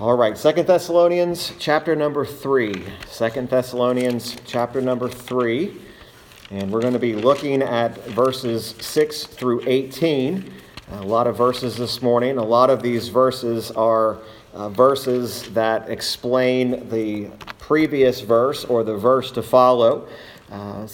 All right, Second Thessalonians chapter number 3. Second Thessalonians chapter number 3. And we're going to be looking at verses 6 through 18. A lot of verses this morning. A lot of these verses are uh, verses that explain the previous verse or the verse to follow. Uh,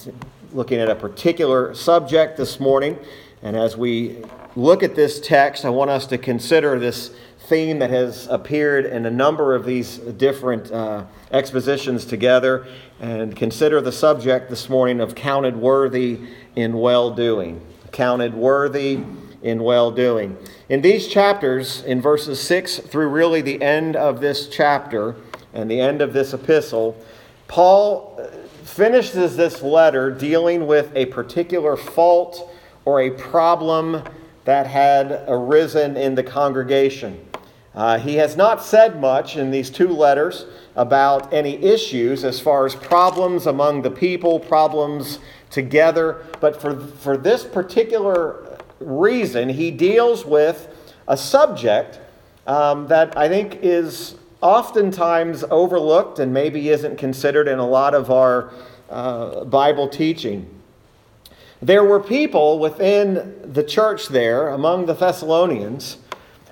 looking at a particular subject this morning. And as we look at this text, I want us to consider this theme that has appeared in a number of these different uh, expositions together and consider the subject this morning of counted worthy in well doing. Counted worthy in well doing. In these chapters, in verses 6 through really the end of this chapter and the end of this epistle, Paul uh, finishes this letter dealing with a particular fault or a problem that had arisen in the congregation. Uh, he has not said much in these two letters about any issues as far as problems among the people, problems together, but for, for this particular reason, he deals with a subject um, that I think is oftentimes overlooked and maybe isn't considered in a lot of our uh, Bible teaching. There were people within the church there, among the Thessalonians,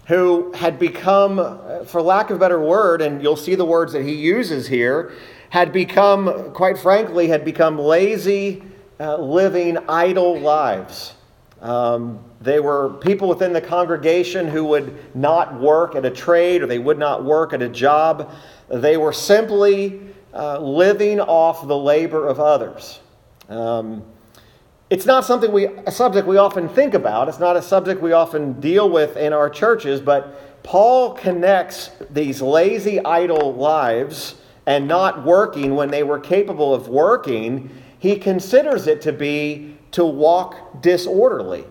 who had become, for lack of a better word, and you'll see the words that he uses here, had become, quite frankly, had become lazy, uh, living idle lives. Um, they were people within the congregation who would not work at a trade or they would not work at a job. They were simply uh, living off the labor of others. Um, it's not something we, a subject we often think about. It's not a subject we often deal with in our churches, but Paul connects these lazy, idle lives and not working when they were capable of working. He considers it to be to walk disorderly.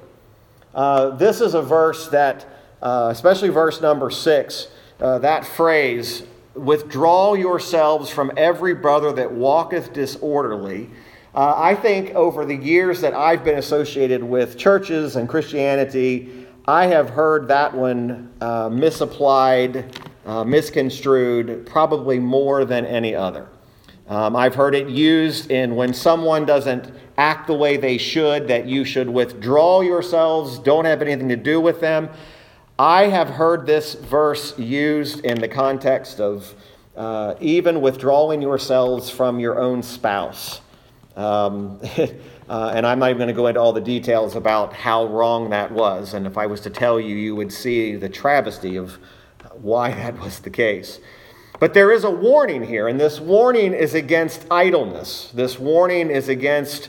Uh, this is a verse that, uh, especially verse number six, uh, that phrase, withdraw yourselves from every brother that walketh disorderly uh, I think over the years that I've been associated with churches and Christianity, I have heard that one uh, misapplied, uh, misconstrued, probably more than any other. Um, I've heard it used in when someone doesn't act the way they should, that you should withdraw yourselves, don't have anything to do with them. I have heard this verse used in the context of uh, even withdrawing yourselves from your own spouse. Um, uh, and I'm not even going to go into all the details about how wrong that was. And if I was to tell you, you would see the travesty of why that was the case. But there is a warning here, and this warning is against idleness. This warning is against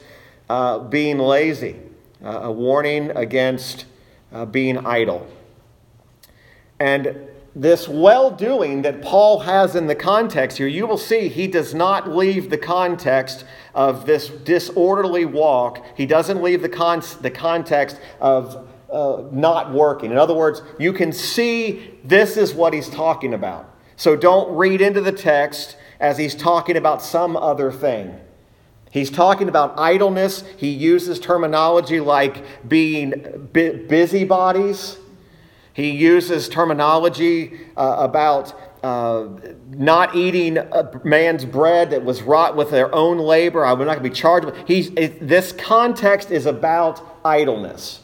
uh, being lazy, uh, a warning against uh, being idle. And this well doing that Paul has in the context here, you will see he does not leave the context of this disorderly walk. He doesn't leave the, con- the context of uh, not working. In other words, you can see this is what he's talking about. So don't read into the text as he's talking about some other thing. He's talking about idleness. He uses terminology like being busybodies he uses terminology uh, about uh, not eating a man's bread that was wrought with their own labor. I'm not going to be charged. With. He's, it, this context is about idleness.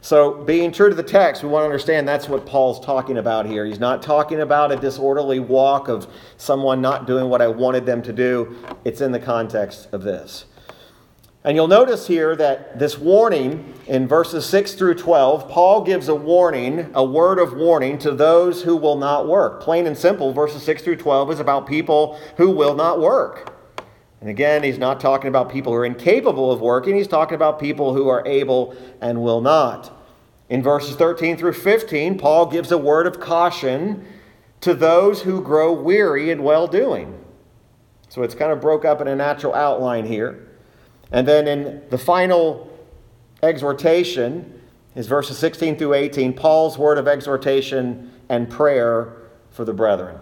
So, being true to the text, we want to understand that's what Paul's talking about here. He's not talking about a disorderly walk of someone not doing what I wanted them to do. It's in the context of this. And you'll notice here that this warning in verses 6 through 12, Paul gives a warning, a word of warning to those who will not work. Plain and simple, verses 6 through 12 is about people who will not work. And again, he's not talking about people who are incapable of working, he's talking about people who are able and will not. In verses 13 through 15, Paul gives a word of caution to those who grow weary in well doing. So it's kind of broke up in a natural outline here. And then in the final exhortation, is verses 16 through 18, Paul's word of exhortation and prayer for the brethren.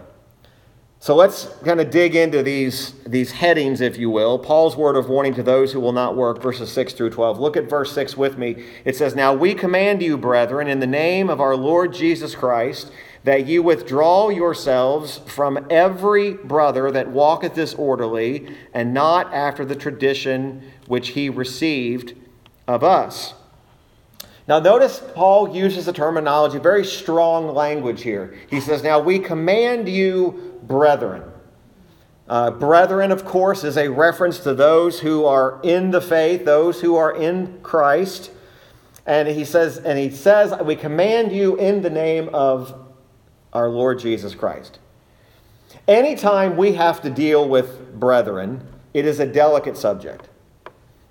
So let's kind of dig into these, these headings, if you will. Paul's word of warning to those who will not work, verses 6 through 12. Look at verse 6 with me. It says, Now we command you, brethren, in the name of our Lord Jesus Christ, that you withdraw yourselves from every brother that walketh disorderly, and not after the tradition which he received of us. Now, notice Paul uses the terminology, very strong language here. He says, Now we command you, brethren. Uh, brethren, of course, is a reference to those who are in the faith, those who are in Christ. And he says, and he says, we command you in the name of our Lord Jesus Christ. Anytime we have to deal with brethren, it is a delicate subject.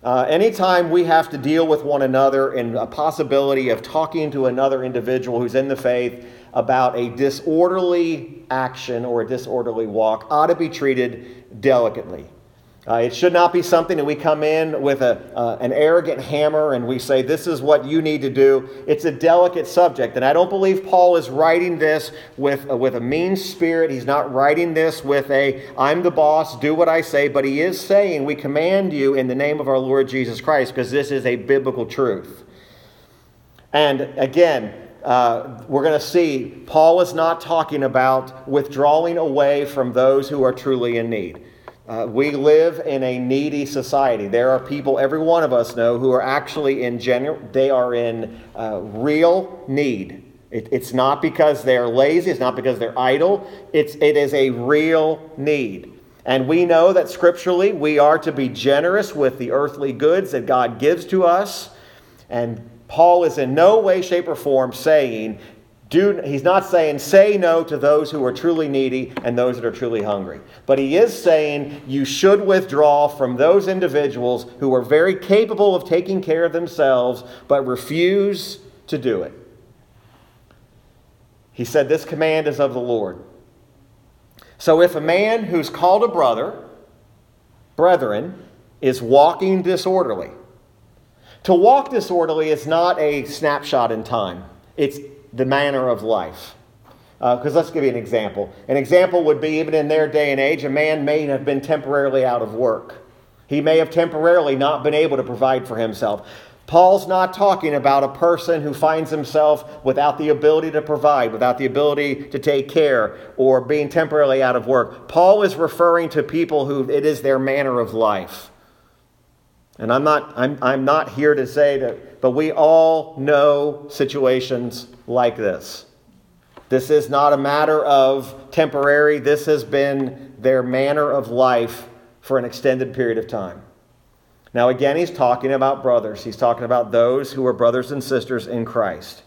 Uh, anytime we have to deal with one another and a possibility of talking to another individual who's in the faith, about a disorderly action or a disorderly walk ought to be treated delicately. Uh, it should not be something that we come in with a, uh, an arrogant hammer and we say, This is what you need to do. It's a delicate subject. And I don't believe Paul is writing this with, uh, with a mean spirit. He's not writing this with a, I'm the boss, do what I say. But he is saying, We command you in the name of our Lord Jesus Christ, because this is a biblical truth. And again, uh, we're going to see Paul is not talking about withdrawing away from those who are truly in need. Uh, we live in a needy society. There are people, every one of us know, who are actually in general, they are in uh, real need. It, it's not because they're lazy, it's not because they're idle, it's, it is a real need. And we know that scripturally we are to be generous with the earthly goods that God gives to us. And Paul is in no way, shape, or form saying, do, he's not saying say no to those who are truly needy and those that are truly hungry. But he is saying you should withdraw from those individuals who are very capable of taking care of themselves but refuse to do it. He said, This command is of the Lord. So if a man who's called a brother, brethren, is walking disorderly, to walk disorderly is not a snapshot in time, it's the manner of life. Because uh, let's give you an example. An example would be even in their day and age, a man may have been temporarily out of work. He may have temporarily not been able to provide for himself. Paul's not talking about a person who finds himself without the ability to provide, without the ability to take care, or being temporarily out of work. Paul is referring to people who it is their manner of life. And I'm not, I'm, I'm not here to say that, but we all know situations like this. This is not a matter of temporary, this has been their manner of life for an extended period of time. Now, again, he's talking about brothers. He's talking about those who are brothers and sisters in Christ.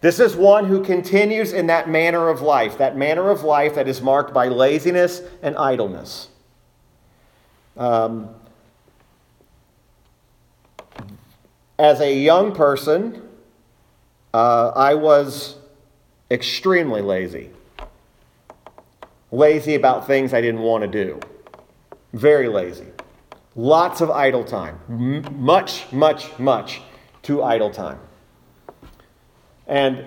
This is one who continues in that manner of life, that manner of life that is marked by laziness and idleness. Um, As a young person, uh, I was extremely lazy. Lazy about things I didn't want to do. Very lazy. Lots of idle time. M- much, much, much too idle time. And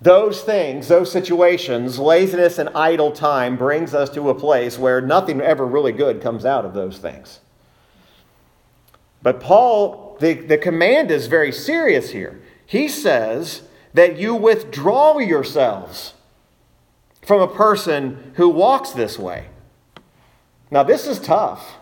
those things, those situations, laziness and idle time brings us to a place where nothing ever really good comes out of those things. But Paul the, the command is very serious here. He says that you withdraw yourselves from a person who walks this way. Now, this is tough.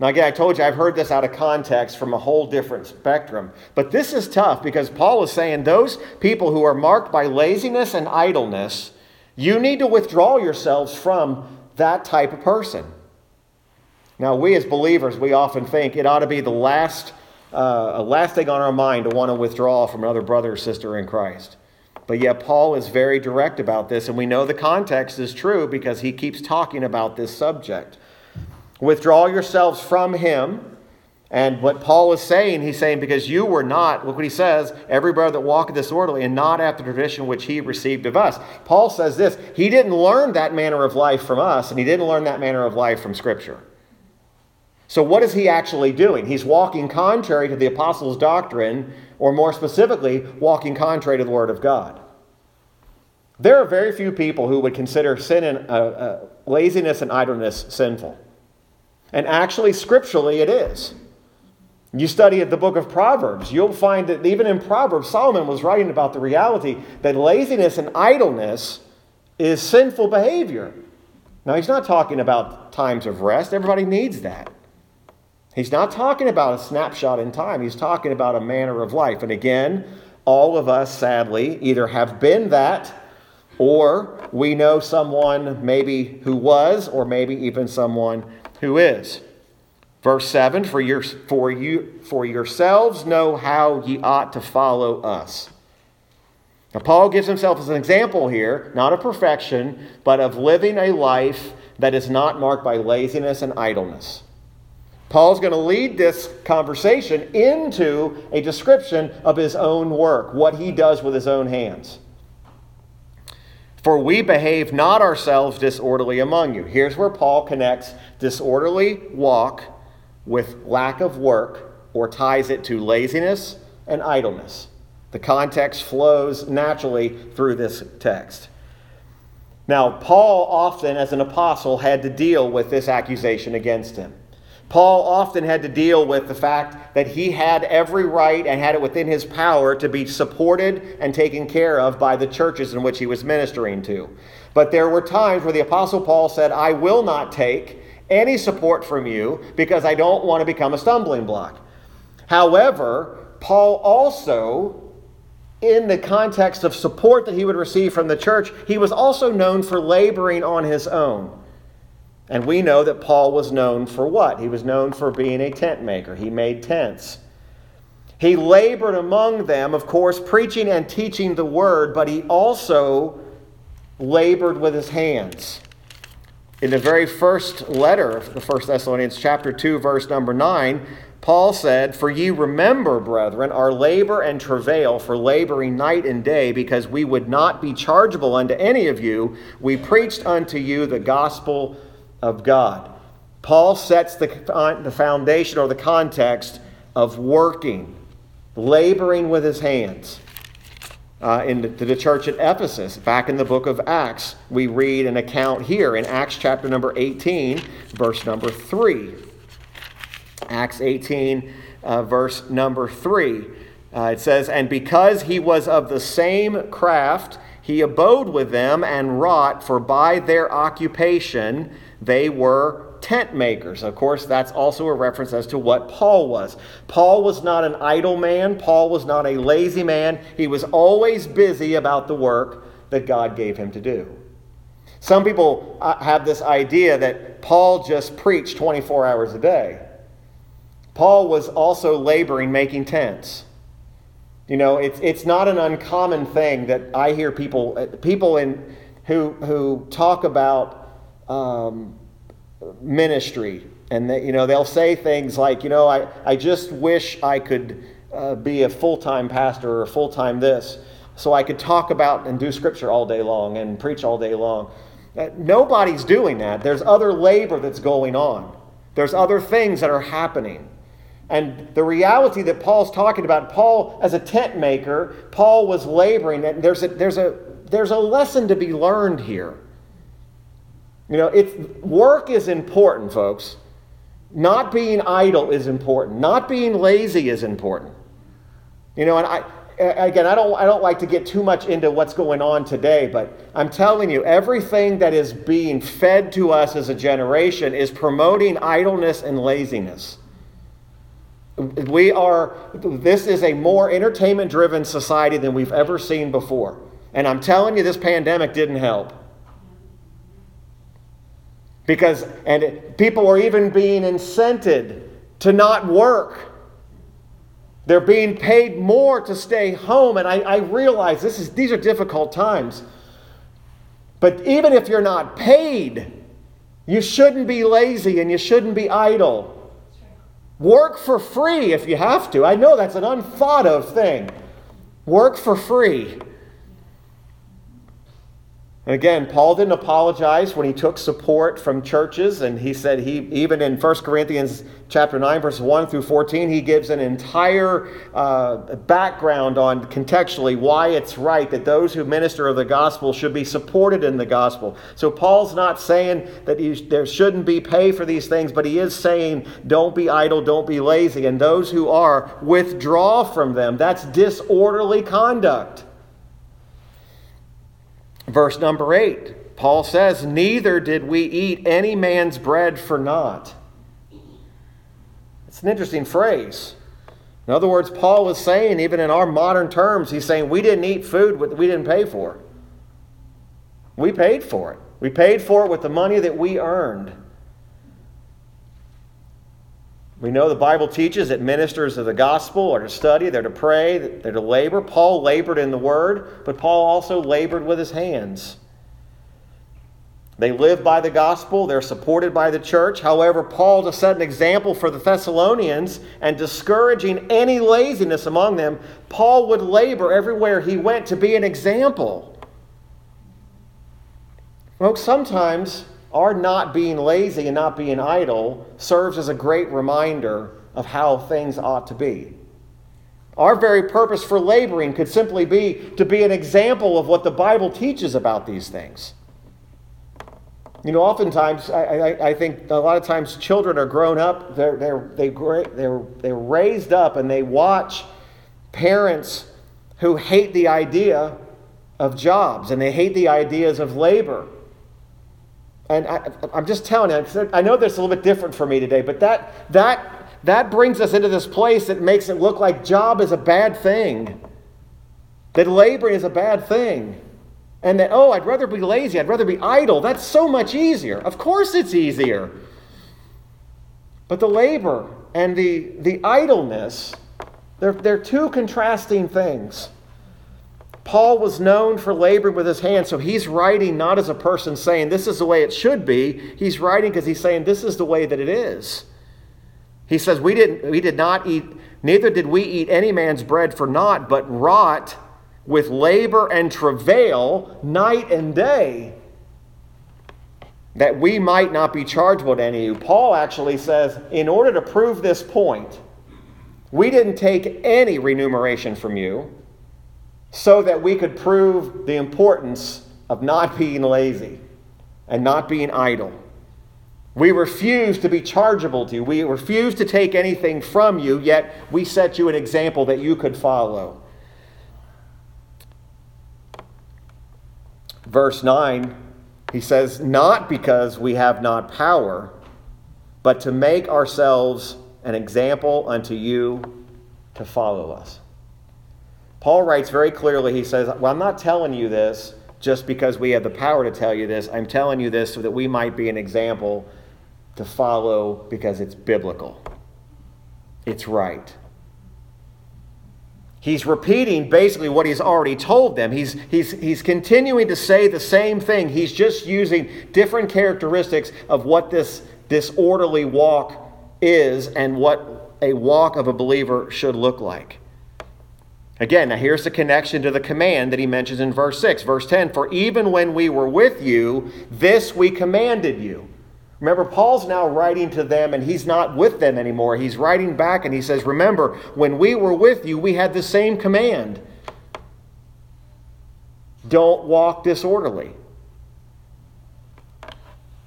Now, again, I told you I've heard this out of context from a whole different spectrum. But this is tough because Paul is saying those people who are marked by laziness and idleness, you need to withdraw yourselves from that type of person. Now, we as believers, we often think it ought to be the last uh, a last thing on our mind to want to withdraw from another brother or sister in Christ. But yet, Paul is very direct about this, and we know the context is true because he keeps talking about this subject. Withdraw yourselves from him. And what Paul is saying, he's saying, because you were not, look what he says, every brother that walketh disorderly, and not after the tradition which he received of us. Paul says this he didn't learn that manner of life from us, and he didn't learn that manner of life from Scripture. So, what is he actually doing? He's walking contrary to the apostles' doctrine, or more specifically, walking contrary to the Word of God. There are very few people who would consider sin and uh, uh, laziness and idleness sinful. And actually, scripturally, it is. You study the book of Proverbs, you'll find that even in Proverbs, Solomon was writing about the reality that laziness and idleness is sinful behavior. Now, he's not talking about times of rest, everybody needs that. He's not talking about a snapshot in time, he's talking about a manner of life. And again, all of us, sadly, either have been that or we know someone maybe who was, or maybe even someone who is. Verse 7 for, your, for, you, for yourselves know how ye ought to follow us. Now, Paul gives himself as an example here, not of perfection, but of living a life that is not marked by laziness and idleness. Paul's going to lead this conversation into a description of his own work, what he does with his own hands. For we behave not ourselves disorderly among you. Here's where Paul connects disorderly walk with lack of work or ties it to laziness and idleness. The context flows naturally through this text. Now, Paul often, as an apostle, had to deal with this accusation against him. Paul often had to deal with the fact that he had every right and had it within his power to be supported and taken care of by the churches in which he was ministering to. But there were times where the Apostle Paul said, I will not take any support from you because I don't want to become a stumbling block. However, Paul also, in the context of support that he would receive from the church, he was also known for laboring on his own. And we know that Paul was known for what? He was known for being a tent maker. He made tents. He labored among them, of course, preaching and teaching the word, but he also labored with his hands. In the very first letter of the First Thessalonians, chapter 2, verse number 9, Paul said, For ye remember, brethren, our labor and travail for laboring night and day, because we would not be chargeable unto any of you. We preached unto you the gospel of God. Paul sets the, the foundation or the context of working, laboring with his hands. Uh, in the, the church at Ephesus, back in the book of Acts, we read an account here in Acts chapter number 18, verse number 3. Acts 18, uh, verse number 3. Uh, it says, And because he was of the same craft, he abode with them and wrought, for by their occupation they were tent makers. Of course, that's also a reference as to what Paul was. Paul was not an idle man, Paul was not a lazy man. He was always busy about the work that God gave him to do. Some people uh, have this idea that Paul just preached 24 hours a day. Paul was also laboring making tents. You know, it's, it's not an uncommon thing that I hear people, uh, people in, who, who talk about um, ministry. And they, you know, they'll say things like, you know, I, I just wish I could uh, be a full time pastor or full time this, so I could talk about and do scripture all day long and preach all day long. Uh, nobody's doing that. There's other labor that's going on, there's other things that are happening. And the reality that Paul's talking about, Paul, as a tent maker, Paul was laboring. And there's a, there's a, there's a lesson to be learned here. You know, it's, work is important, folks. Not being idle is important. Not being lazy is important. You know, and I, again, I don't, I don't like to get too much into what's going on today, but I'm telling you, everything that is being fed to us as a generation is promoting idleness and laziness. We are, this is a more entertainment driven society than we've ever seen before. And I'm telling you, this pandemic didn't help. Because, and it, people are even being incented to not work. They're being paid more to stay home. And I, I realize this is, these are difficult times. But even if you're not paid, you shouldn't be lazy and you shouldn't be idle. Work for free if you have to. I know that's an unthought of thing. Work for free. And again, Paul didn't apologize when he took support from churches, and he said he even in 1 Corinthians chapter 9, verse 1 through 14, he gives an entire uh, background on contextually why it's right that those who minister of the gospel should be supported in the gospel. So Paul's not saying that you, there shouldn't be pay for these things, but he is saying don't be idle, don't be lazy, and those who are, withdraw from them. That's disorderly conduct. Verse number 8, Paul says, Neither did we eat any man's bread for naught. It's an interesting phrase. In other words, Paul is saying, even in our modern terms, he's saying we didn't eat food that we didn't pay for. We paid for it. We paid for it with the money that we earned. We know the Bible teaches that ministers of the gospel are to study, they're to pray, they're to labor. Paul labored in the word, but Paul also labored with his hands. They live by the gospel, they're supported by the church. However, Paul, to set an example for the Thessalonians and discouraging any laziness among them, Paul would labor everywhere he went to be an example. Folks, sometimes our not being lazy and not being idle serves as a great reminder of how things ought to be. Our very purpose for laboring could simply be to be an example of what the Bible teaches about these things. You know, oftentimes, I, I, I think a lot of times children are grown up, they're, they're, they, they're, they're raised up and they watch parents who hate the idea of jobs and they hate the ideas of labor. And I, am just telling you, I know this is a little bit different for me today, but that, that, that brings us into this place that makes it look like job is a bad thing, that laboring is a bad thing, and that, oh, I'd rather be lazy, I'd rather be idle. That's so much easier. Of course, it's easier. But the labor and the, the idleness, they're, they're two contrasting things. Paul was known for laboring with his hands, so he's writing not as a person saying this is the way it should be. He's writing because he's saying this is the way that it is. He says, we, didn't, we did not eat, neither did we eat any man's bread for naught, but wrought with labor and travail night and day, that we might not be chargeable to any of you. Paul actually says, in order to prove this point, we didn't take any remuneration from you so that we could prove the importance of not being lazy and not being idle. We refuse to be chargeable to you. We refuse to take anything from you, yet we set you an example that you could follow. Verse 9, he says, Not because we have not power, but to make ourselves an example unto you to follow us. Paul writes very clearly, he says, Well, I'm not telling you this just because we have the power to tell you this. I'm telling you this so that we might be an example to follow because it's biblical. It's right. He's repeating basically what he's already told them. He's, he's, he's continuing to say the same thing. He's just using different characteristics of what this disorderly walk is and what a walk of a believer should look like. Again, now here's the connection to the command that he mentions in verse 6. Verse 10 For even when we were with you, this we commanded you. Remember, Paul's now writing to them and he's not with them anymore. He's writing back and he says, Remember, when we were with you, we had the same command. Don't walk disorderly.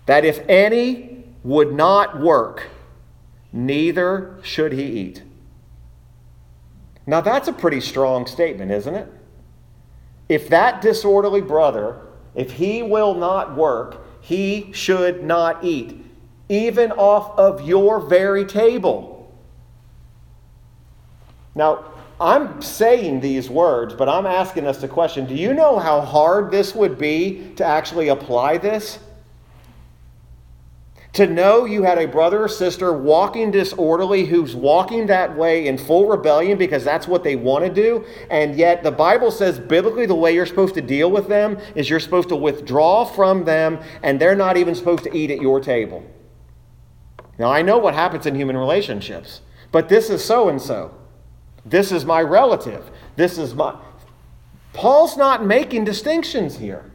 That if any would not work, neither should he eat. Now, that's a pretty strong statement, isn't it? If that disorderly brother, if he will not work, he should not eat, even off of your very table. Now, I'm saying these words, but I'm asking us the question do you know how hard this would be to actually apply this? To know you had a brother or sister walking disorderly who's walking that way in full rebellion because that's what they want to do, and yet the Bible says biblically the way you're supposed to deal with them is you're supposed to withdraw from them, and they're not even supposed to eat at your table. Now, I know what happens in human relationships, but this is so and so. This is my relative. This is my. Paul's not making distinctions here.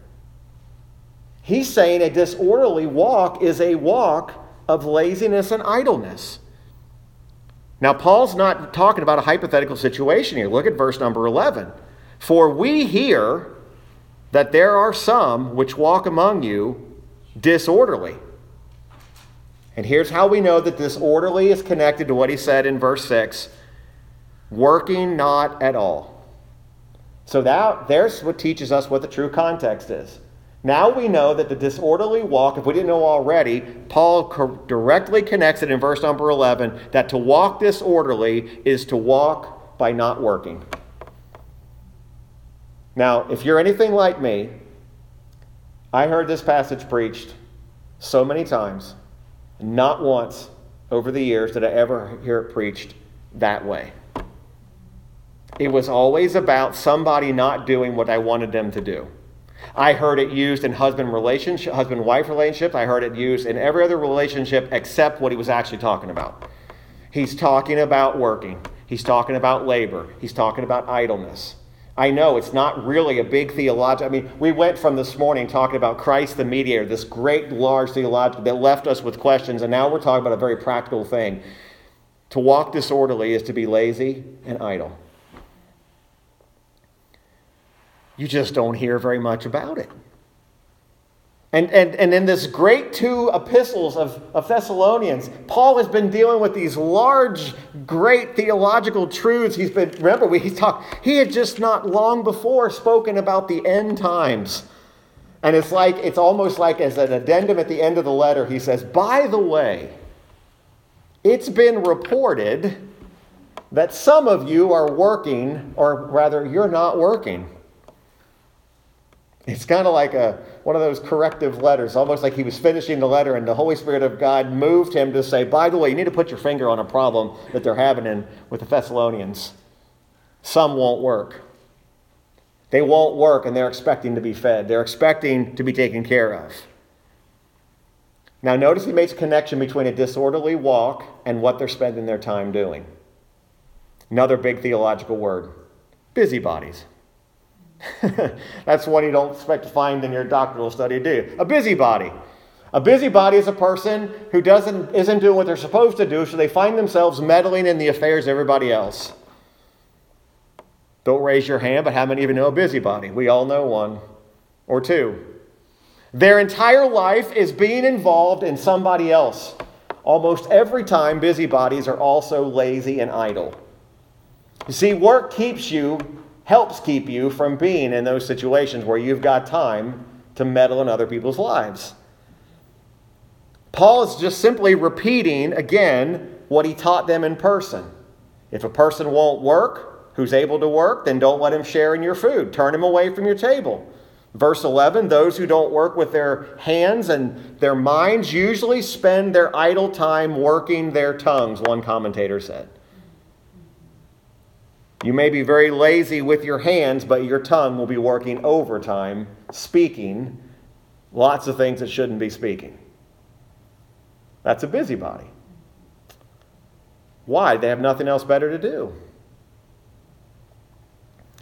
He's saying a disorderly walk is a walk of laziness and idleness. Now, Paul's not talking about a hypothetical situation here. Look at verse number 11. For we hear that there are some which walk among you disorderly. And here's how we know that disorderly is connected to what he said in verse 6 working not at all. So that, there's what teaches us what the true context is. Now we know that the disorderly walk, if we didn't know already, Paul co- directly connects it in verse number 11 that to walk disorderly is to walk by not working. Now, if you're anything like me, I heard this passage preached so many times, not once over the years did I ever hear it preached that way. It was always about somebody not doing what I wanted them to do. I heard it used in husband relationship, husband wife relationships. I heard it used in every other relationship except what he was actually talking about. He's talking about working. He's talking about labor. He's talking about idleness. I know it's not really a big theological. I mean, we went from this morning talking about Christ the mediator, this great, large theological that left us with questions, and now we're talking about a very practical thing. To walk disorderly is to be lazy and idle. You just don't hear very much about it. And, and, and in this great two epistles of, of Thessalonians, Paul has been dealing with these large, great theological truths. He's been, remember, we, he talked, he had just not long before spoken about the end times. And it's like, it's almost like as an addendum at the end of the letter, he says, by the way, it's been reported that some of you are working, or rather, you're not working. It's kind of like a, one of those corrective letters, almost like he was finishing the letter and the Holy Spirit of God moved him to say, by the way, you need to put your finger on a problem that they're having in, with the Thessalonians. Some won't work. They won't work and they're expecting to be fed, they're expecting to be taken care of. Now, notice he makes a connection between a disorderly walk and what they're spending their time doing. Another big theological word busybodies. That's one you don't expect to find in your doctoral study, do you? A busybody. A busybody is a person who doesn't, isn't doing what they're supposed to do, so they find themselves meddling in the affairs of everybody else. Don't raise your hand, but how many of you know a busybody? We all know one or two. Their entire life is being involved in somebody else. Almost every time, busybodies are also lazy and idle. You see, work keeps you helps keep you from being in those situations where you've got time to meddle in other people's lives. Paul is just simply repeating again what he taught them in person. If a person won't work, who's able to work, then don't let him share in your food. Turn him away from your table. Verse 11 those who don't work with their hands and their minds usually spend their idle time working their tongues, one commentator said. You may be very lazy with your hands, but your tongue will be working overtime, speaking lots of things it shouldn't be speaking. That's a busybody. Why? They have nothing else better to do.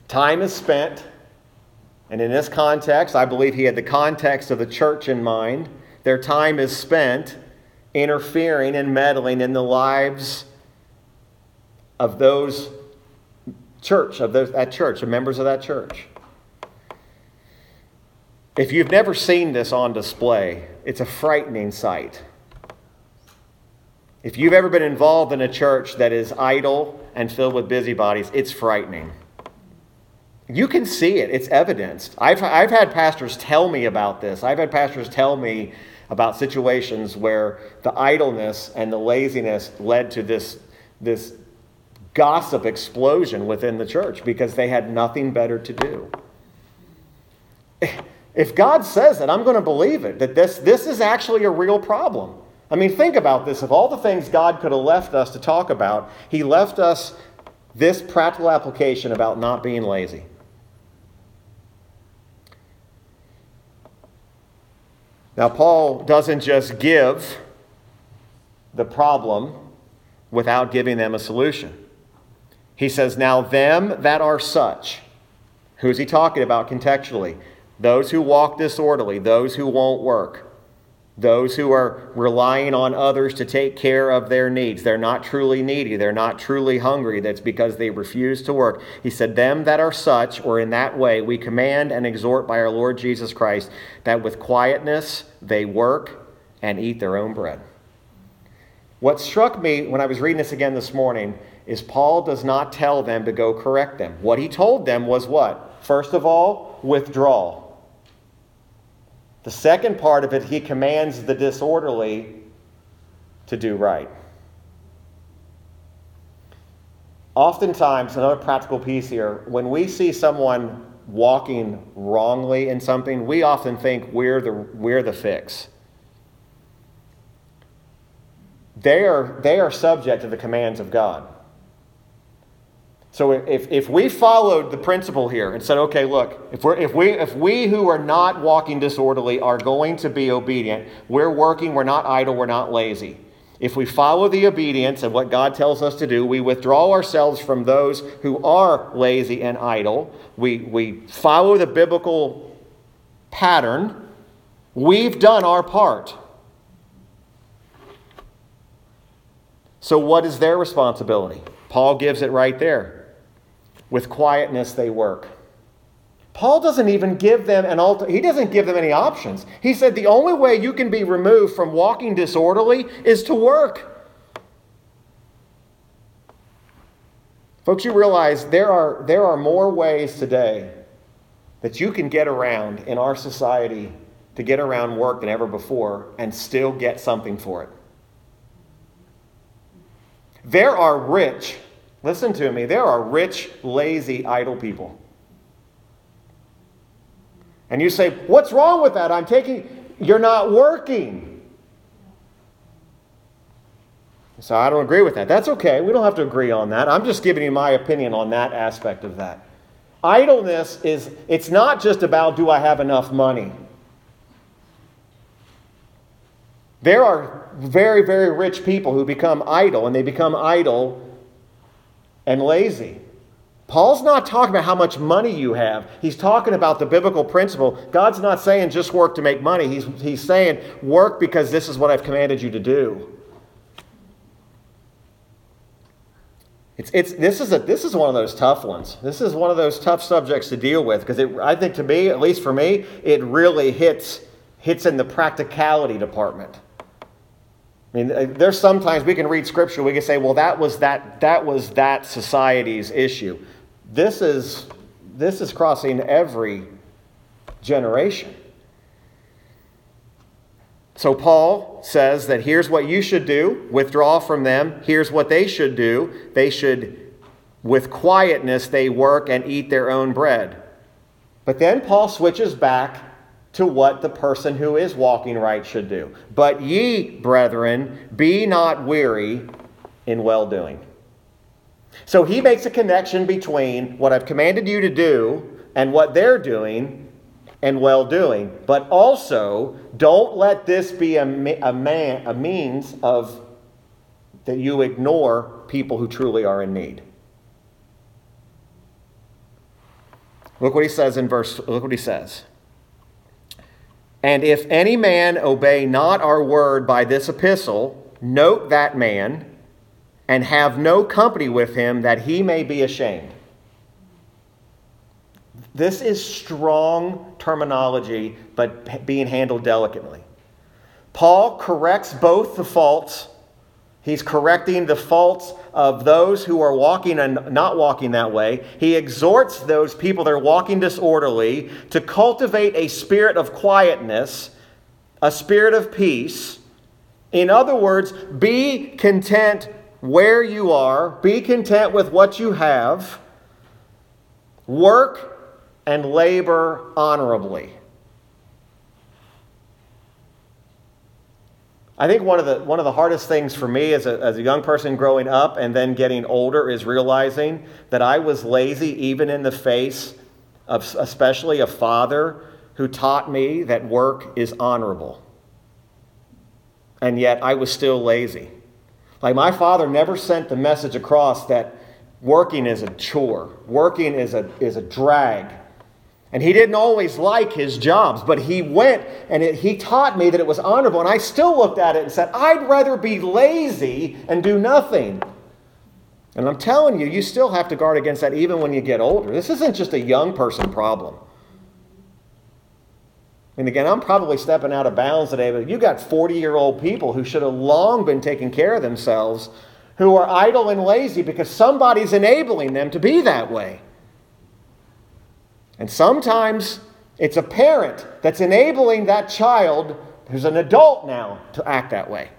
Time is spent, and in this context, I believe he had the context of the church in mind. Their time is spent interfering and meddling in the lives of those church, of those, that church, of members of that church. If you've never seen this on display, it's a frightening sight. If you've ever been involved in a church that is idle and filled with busybodies, it's frightening. You can see it, it's evidenced. I've, I've had pastors tell me about this. I've had pastors tell me about situations where the idleness and the laziness led to this, this gossip explosion within the church because they had nothing better to do. If God says it, I'm going to believe it, that this, this is actually a real problem. I mean, think about this. Of all the things God could have left us to talk about, He left us this practical application about not being lazy. Now, Paul doesn't just give the problem without giving them a solution. He says, Now them that are such, who's he talking about contextually? those who walk disorderly, those who won't work, those who are relying on others to take care of their needs. They're not truly needy. They're not truly hungry. That's because they refuse to work. He said, Them that are such, or in that way, we command and exhort by our Lord Jesus Christ that with quietness they work and eat their own bread. What struck me when I was reading this again this morning is Paul does not tell them to go correct them. What he told them was what? First of all, withdraw. The second part of it, he commands the disorderly to do right. Oftentimes, another practical piece here, when we see someone walking wrongly in something, we often think we're the, we're the fix. They are, they are subject to the commands of God. So if, if we followed the principle here and said, okay, look, if, we're, if, we, if we who are not walking disorderly are going to be obedient, we're working, we're not idle, we're not lazy. If we follow the obedience of what God tells us to do, we withdraw ourselves from those who are lazy and idle. We, we follow the biblical pattern. We've done our part. So, what is their responsibility? Paul gives it right there. With quietness they work. Paul doesn't even give them an alter, he doesn't give them any options. He said the only way you can be removed from walking disorderly is to work. Folks, you realize there are, there are more ways today that you can get around in our society to get around work than ever before and still get something for it. There are rich Listen to me. There are rich, lazy, idle people. And you say, What's wrong with that? I'm taking, you're not working. So I don't agree with that. That's okay. We don't have to agree on that. I'm just giving you my opinion on that aspect of that. Idleness is, it's not just about do I have enough money. There are very, very rich people who become idle, and they become idle and lazy. Paul's not talking about how much money you have. He's talking about the biblical principle. God's not saying just work to make money. He's, he's saying work because this is what I've commanded you to do. It's, it's, this, is a, this is one of those tough ones. This is one of those tough subjects to deal with because I think to me, at least for me, it really hits, hits in the practicality department. I mean, uh, there's sometimes we can read scripture, we can say, well, that was that, that was that society's issue. This is, this is crossing every generation. So Paul says that here's what you should do withdraw from them. Here's what they should do. They should, with quietness, they work and eat their own bread. But then Paul switches back to what the person who is walking right should do. But ye, brethren, be not weary in well doing. So he makes a connection between what I've commanded you to do and what they're doing and well doing. But also, don't let this be a, a, man, a means of that you ignore people who truly are in need. Look what he says in verse, look what he says. And if any man obey not our word by this epistle, note that man, and have no company with him, that he may be ashamed. This is strong terminology, but being handled delicately. Paul corrects both the faults He's correcting the faults of those who are walking and not walking that way. He exhorts those people that are walking disorderly to cultivate a spirit of quietness, a spirit of peace. In other words, be content where you are, be content with what you have, work and labor honorably. I think one of the one of the hardest things for me as a, as a young person growing up and then getting older is realizing that I was lazy even in the face of especially a father who taught me that work is honorable. And yet I was still lazy. Like my father never sent the message across that working is a chore, working is a, is a drag. And he didn't always like his jobs, but he went and it, he taught me that it was honorable. And I still looked at it and said, I'd rather be lazy and do nothing. And I'm telling you, you still have to guard against that even when you get older. This isn't just a young person problem. And again, I'm probably stepping out of bounds today, but you've got 40 year old people who should have long been taking care of themselves who are idle and lazy because somebody's enabling them to be that way. And sometimes it's a parent that's enabling that child who's an adult now to act that way.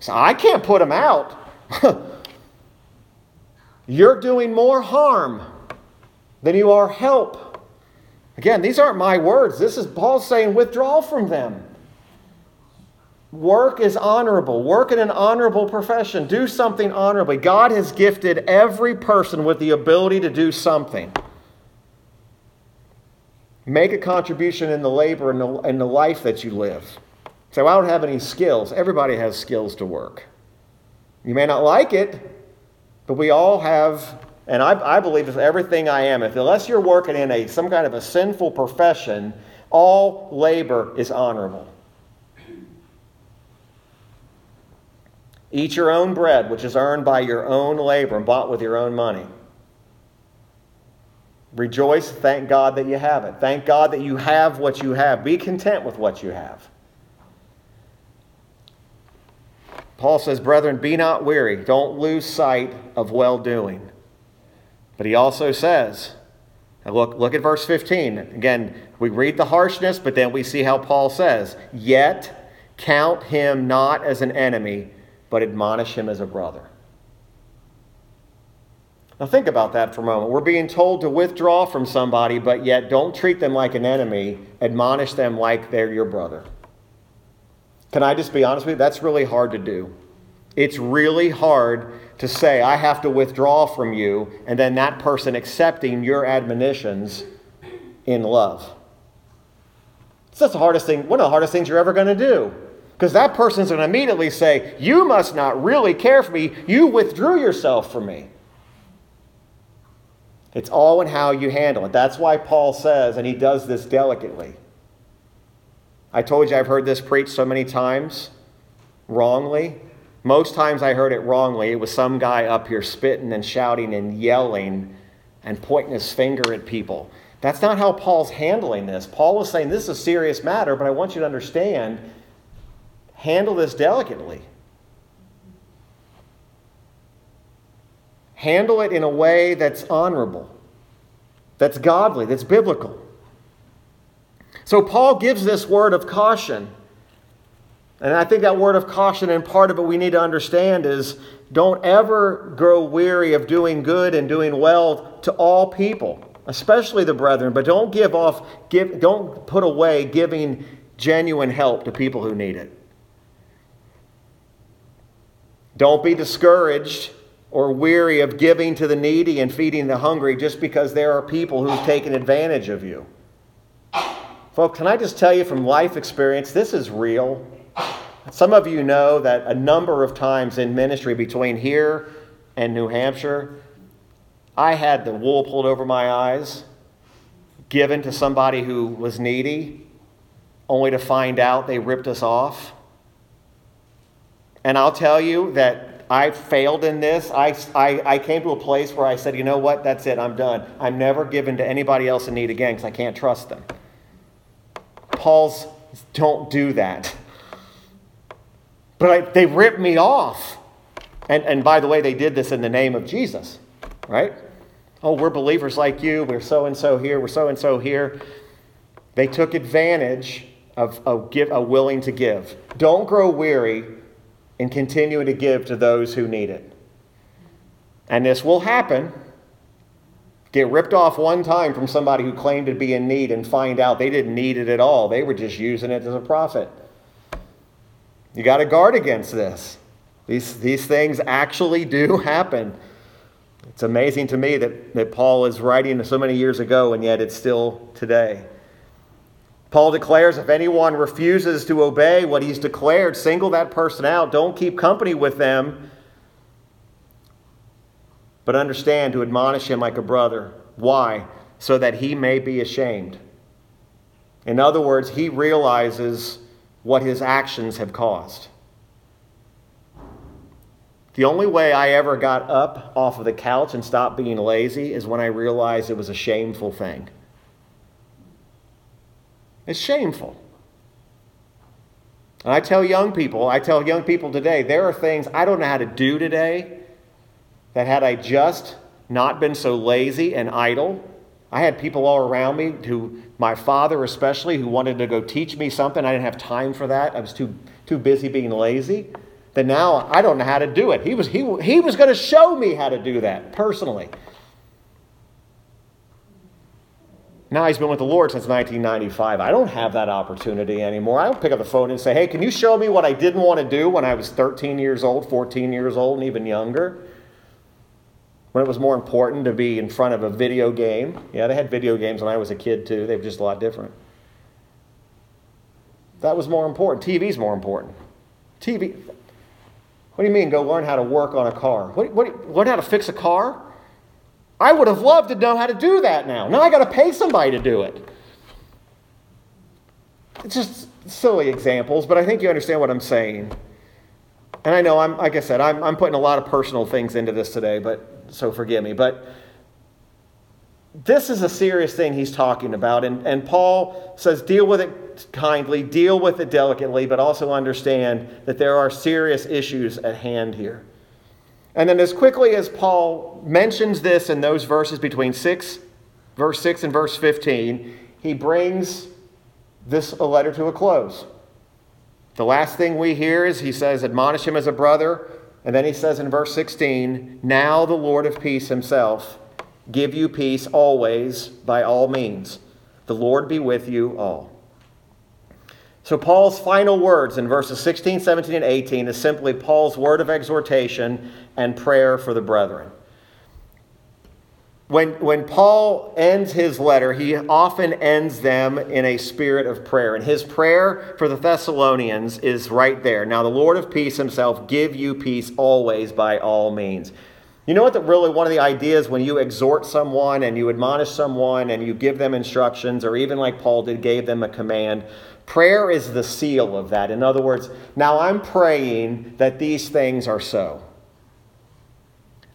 So I can't put them out. You're doing more harm than you are help. Again, these aren't my words. This is Paul saying, withdraw from them. Work is honorable. Work in an honorable profession. Do something honorably. God has gifted every person with the ability to do something. Make a contribution in the labor and the, the life that you live. So I don't have any skills. Everybody has skills to work. You may not like it, but we all have, and I, I believe with everything I am, if unless you're working in a some kind of a sinful profession, all labor is honorable. Eat your own bread, which is earned by your own labor and bought with your own money. Rejoice, thank God that you have it. Thank God that you have what you have. Be content with what you have. Paul says, Brethren, be not weary. Don't lose sight of well doing. But he also says, look, look at verse 15. Again, we read the harshness, but then we see how Paul says, Yet count him not as an enemy, but admonish him as a brother. Now, think about that for a moment. We're being told to withdraw from somebody, but yet don't treat them like an enemy. Admonish them like they're your brother. Can I just be honest with you? That's really hard to do. It's really hard to say, I have to withdraw from you, and then that person accepting your admonitions in love. That's the hardest thing, one of the hardest things you're ever going to do. Because that person's going to immediately say, You must not really care for me. You withdrew yourself from me. It's all in how you handle it. That's why Paul says, and he does this delicately. I told you I've heard this preached so many times wrongly. Most times I heard it wrongly. It was some guy up here spitting and shouting and yelling and pointing his finger at people. That's not how Paul's handling this. Paul was saying this is a serious matter, but I want you to understand handle this delicately. Handle it in a way that's honorable, that's godly, that's biblical. So Paul gives this word of caution. And I think that word of caution, and part of it we need to understand, is don't ever grow weary of doing good and doing well to all people, especially the brethren, but don't give off, give, don't put away giving genuine help to people who need it. Don't be discouraged or weary of giving to the needy and feeding the hungry just because there are people who've taken advantage of you. Folks, can I just tell you from life experience, this is real. Some of you know that a number of times in ministry between here and New Hampshire, I had the wool pulled over my eyes, given to somebody who was needy, only to find out they ripped us off. And I'll tell you that I failed in this. I, I, I came to a place where I said, you know what, that's it, I'm done. I'm never giving to anybody else in need again because I can't trust them. Paul's don't do that. But I, they ripped me off. And, and by the way, they did this in the name of Jesus, right? Oh, we're believers like you. We're so and so here. We're so and so here. They took advantage of, of, give, of willing to give. Don't grow weary and continuing to give to those who need it. And this will happen. Get ripped off one time from somebody who claimed to be in need and find out they didn't need it at all. They were just using it as a profit. You got to guard against this. These, these things actually do happen. It's amazing to me that, that Paul is writing so many years ago, and yet it's still today. Paul declares if anyone refuses to obey what he's declared, single that person out. Don't keep company with them, but understand to admonish him like a brother. Why? so that he may be ashamed. In other words, he realizes what his actions have caused. The only way I ever got up off of the couch and stopped being lazy is when I realized it was a shameful thing. It's shameful. And I tell young people, I tell young people today, there are things I don't know how to do today that had I just not been so lazy and idle, I had people all around me who, my father especially, who wanted to go teach me something. I didn't have time for that. I was too, too busy being lazy. That now I don't know how to do it. He was, he, he was going to show me how to do that personally. Now he's been with the Lord since 1995. I don't have that opportunity anymore. I don't pick up the phone and say, hey, can you show me what I didn't want to do when I was 13 years old, 14 years old, and even younger? when it was more important to be in front of a video game. Yeah, they had video games when I was a kid too. They were just a lot different. That was more important. TV's more important. TV. What do you mean, go learn how to work on a car? What, what, learn how to fix a car? I would have loved to know how to do that now. Now I got to pay somebody to do it. It's just silly examples, but I think you understand what I'm saying. And I know I'm, like I said, I'm, I'm putting a lot of personal things into this today, but so forgive me. But this is a serious thing he's talking about. And, and Paul says, deal with it kindly, deal with it delicately, but also understand that there are serious issues at hand here. And then, as quickly as Paul mentions this in those verses between 6, verse 6 and verse 15, he brings this a letter to a close. The last thing we hear is he says, Admonish him as a brother and then he says in verse 16, Now the Lord of peace himself give you peace always by all means. The Lord be with you all. So, Paul's final words in verses 16, 17, and 18 is simply Paul's word of exhortation and prayer for the brethren when, when Paul ends his letter, he often ends them in a spirit of prayer. And his prayer for the Thessalonians is right there. Now, the Lord of peace himself give you peace always by all means. You know what, that really one of the ideas when you exhort someone and you admonish someone and you give them instructions, or even like Paul did, gave them a command, prayer is the seal of that. In other words, now I'm praying that these things are so.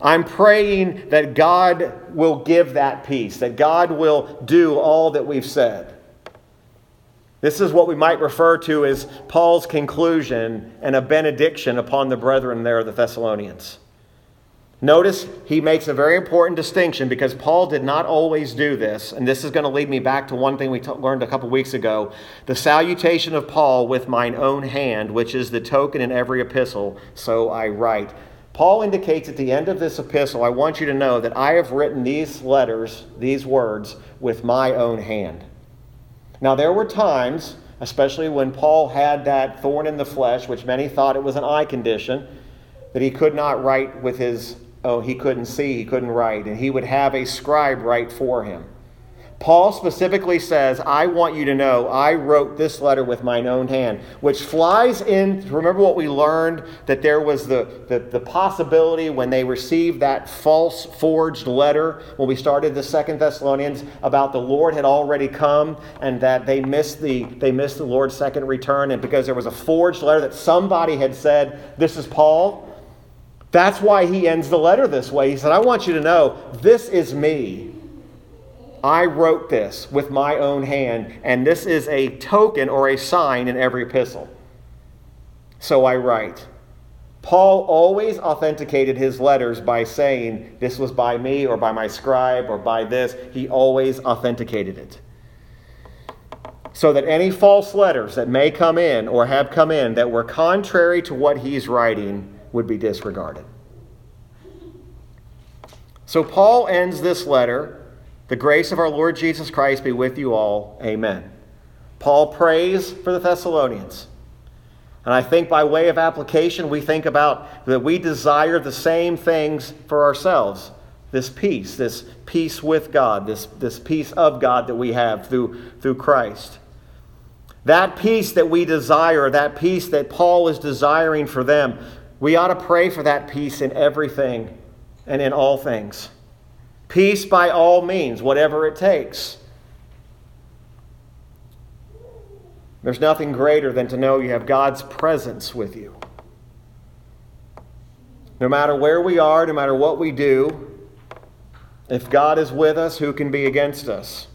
I'm praying that God will give that peace, that God will do all that we've said. This is what we might refer to as Paul's conclusion and a benediction upon the brethren there the Thessalonians. Notice he makes a very important distinction because Paul did not always do this, and this is going to lead me back to one thing we t- learned a couple weeks ago the salutation of Paul with mine own hand, which is the token in every epistle, so I write. Paul indicates at the end of this epistle, I want you to know that I have written these letters, these words, with my own hand. Now, there were times, especially when Paul had that thorn in the flesh, which many thought it was an eye condition, that he could not write with his, oh, he couldn't see, he couldn't write, and he would have a scribe write for him. Paul specifically says, I want you to know I wrote this letter with mine own hand, which flies in. Remember what we learned that there was the, the, the, possibility when they received that false forged letter when we started the Second Thessalonians about the Lord had already come and that they missed the they missed the Lord's second return, and because there was a forged letter that somebody had said, This is Paul. That's why he ends the letter this way. He said, I want you to know this is me. I wrote this with my own hand, and this is a token or a sign in every epistle. So I write. Paul always authenticated his letters by saying, This was by me, or by my scribe, or by this. He always authenticated it. So that any false letters that may come in or have come in that were contrary to what he's writing would be disregarded. So Paul ends this letter the grace of our Lord Jesus Christ be with you all. Amen. Paul prays for the Thessalonians. And I think by way of application, we think about that we desire the same things for ourselves this peace, this peace with God, this, this peace of God that we have through, through Christ. That peace that we desire, that peace that Paul is desiring for them, we ought to pray for that peace in everything and in all things. Peace by all means, whatever it takes. There's nothing greater than to know you have God's presence with you. No matter where we are, no matter what we do, if God is with us, who can be against us?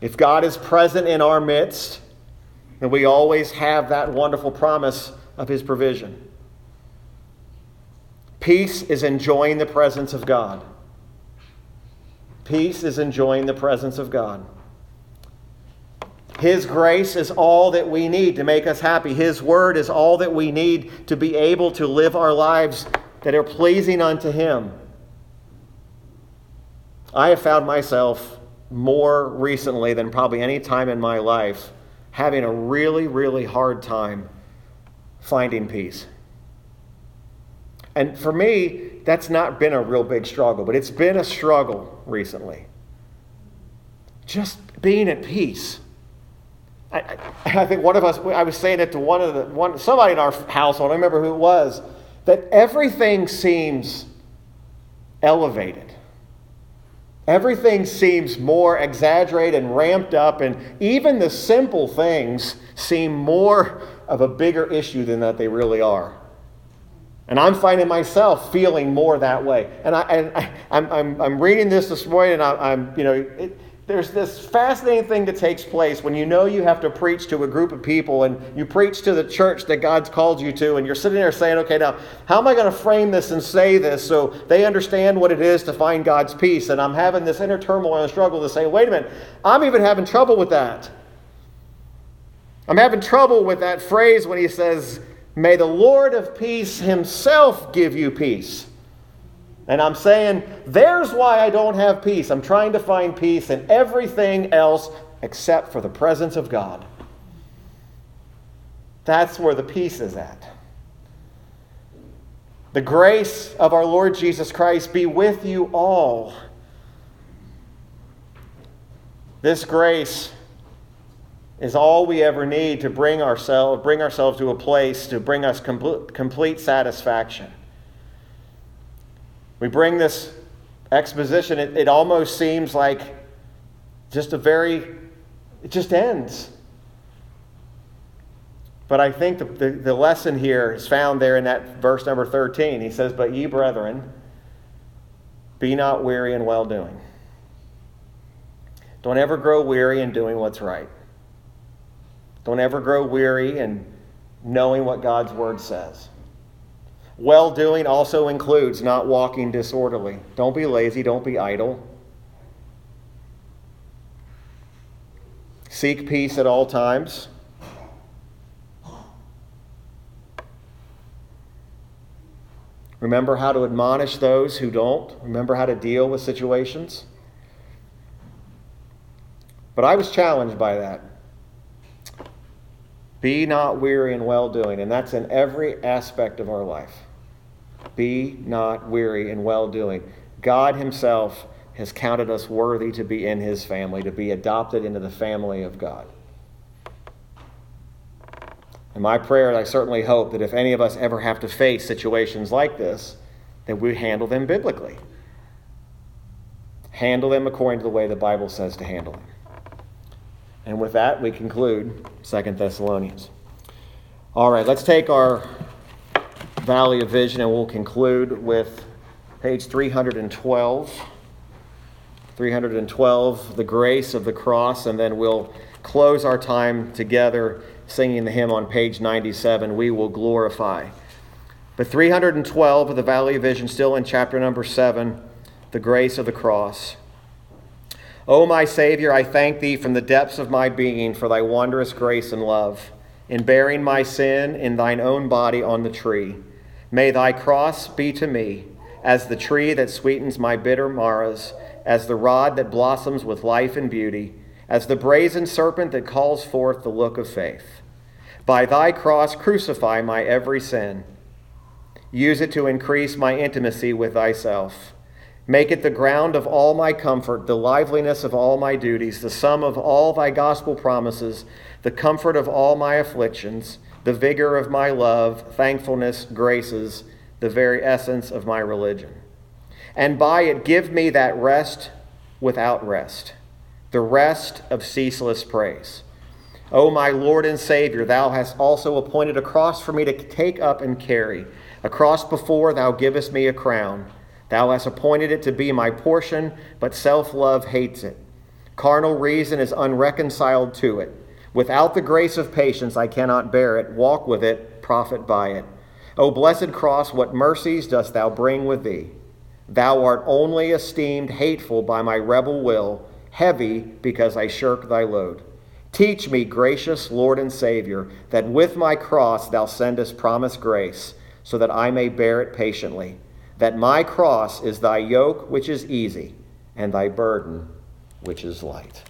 If God is present in our midst, then we always have that wonderful promise of His provision. Peace is enjoying the presence of God. Peace is enjoying the presence of God. His grace is all that we need to make us happy. His word is all that we need to be able to live our lives that are pleasing unto Him. I have found myself more recently than probably any time in my life having a really, really hard time finding peace. And for me, that's not been a real big struggle, but it's been a struggle recently. Just being at peace. I, I, think one of us, I was saying it to one of the, one, somebody in our household, I remember who it was, that everything seems elevated. Everything seems more exaggerated and ramped up, and even the simple things seem more of a bigger issue than that they really are. And I'm finding myself feeling more that way. And, I, I, am I'm, I'm reading this this morning, and I, am you know, it, there's this fascinating thing that takes place when you know you have to preach to a group of people and you preach to the church that God's called you to, and you're sitting there saying, okay, now, how am I going to frame this and say this so they understand what it is to find God's peace? And I'm having this inner turmoil and struggle to say, wait a minute, I'm even having trouble with that. I'm having trouble with that phrase when he says, May the Lord of peace himself give you peace. And I'm saying, there's why I don't have peace. I'm trying to find peace in everything else except for the presence of God. That's where the peace is at. The grace of our Lord Jesus Christ be with you all. This grace is all we ever need to bring ourselves, bring ourselves to a place to bring us complete, complete satisfaction. We bring this exposition, it, it almost seems like just a very, it just ends. But I think the, the, the, lesson here is found there in that verse number 13. He says, But ye brethren, be not weary in well doing. Don't ever grow weary in doing what's right. Don't ever grow weary in knowing what God's word says. Well doing also includes not walking disorderly. Don't be lazy, don't be idle. Seek peace at all times. Remember how to admonish those who don't. Remember how to deal with situations. But I was challenged by that. Be not weary in well doing, and that's in every aspect of our life. Be not weary in well doing. God Himself has counted us worthy to be in His family, to be adopted into the family of God. And my prayer, and I certainly hope that if any of us ever have to face situations like this, that we handle them biblically. Handle them according to the way the Bible says to handle them. And with that, we conclude Second Thessalonians. All right, let's take our Valley of Vision, and we'll conclude with page 312. 312, the grace of the cross, and then we'll close our time together singing the hymn on page 97, We Will Glorify. But 312 of the Valley of Vision, still in chapter number 7, the grace of the cross. O my Savior, I thank thee from the depths of my being for thy wondrous grace and love in bearing my sin in thine own body on the tree. May thy cross be to me as the tree that sweetens my bitter Marahs, as the rod that blossoms with life and beauty, as the brazen serpent that calls forth the look of faith. By thy cross, crucify my every sin. Use it to increase my intimacy with thyself. Make it the ground of all my comfort, the liveliness of all my duties, the sum of all thy gospel promises, the comfort of all my afflictions the vigor of my love, thankfulness, graces, the very essence of my religion. and by it give me that rest without rest, the rest of ceaseless praise. O my Lord and Savior, thou hast also appointed a cross for me to take up and carry. A cross before thou givest me a crown. Thou hast appointed it to be my portion, but self love hates it. Carnal reason is unreconciled to it. Without the grace of patience, I cannot bear it, walk with it, profit by it. O blessed cross, what mercies dost thou bring with thee? Thou art only esteemed hateful by my rebel will, heavy because I shirk thy load. Teach me, gracious Lord and Savior, that with my cross thou sendest promised grace, so that I may bear it patiently. That my cross is thy yoke, which is easy, and thy burden, which is light.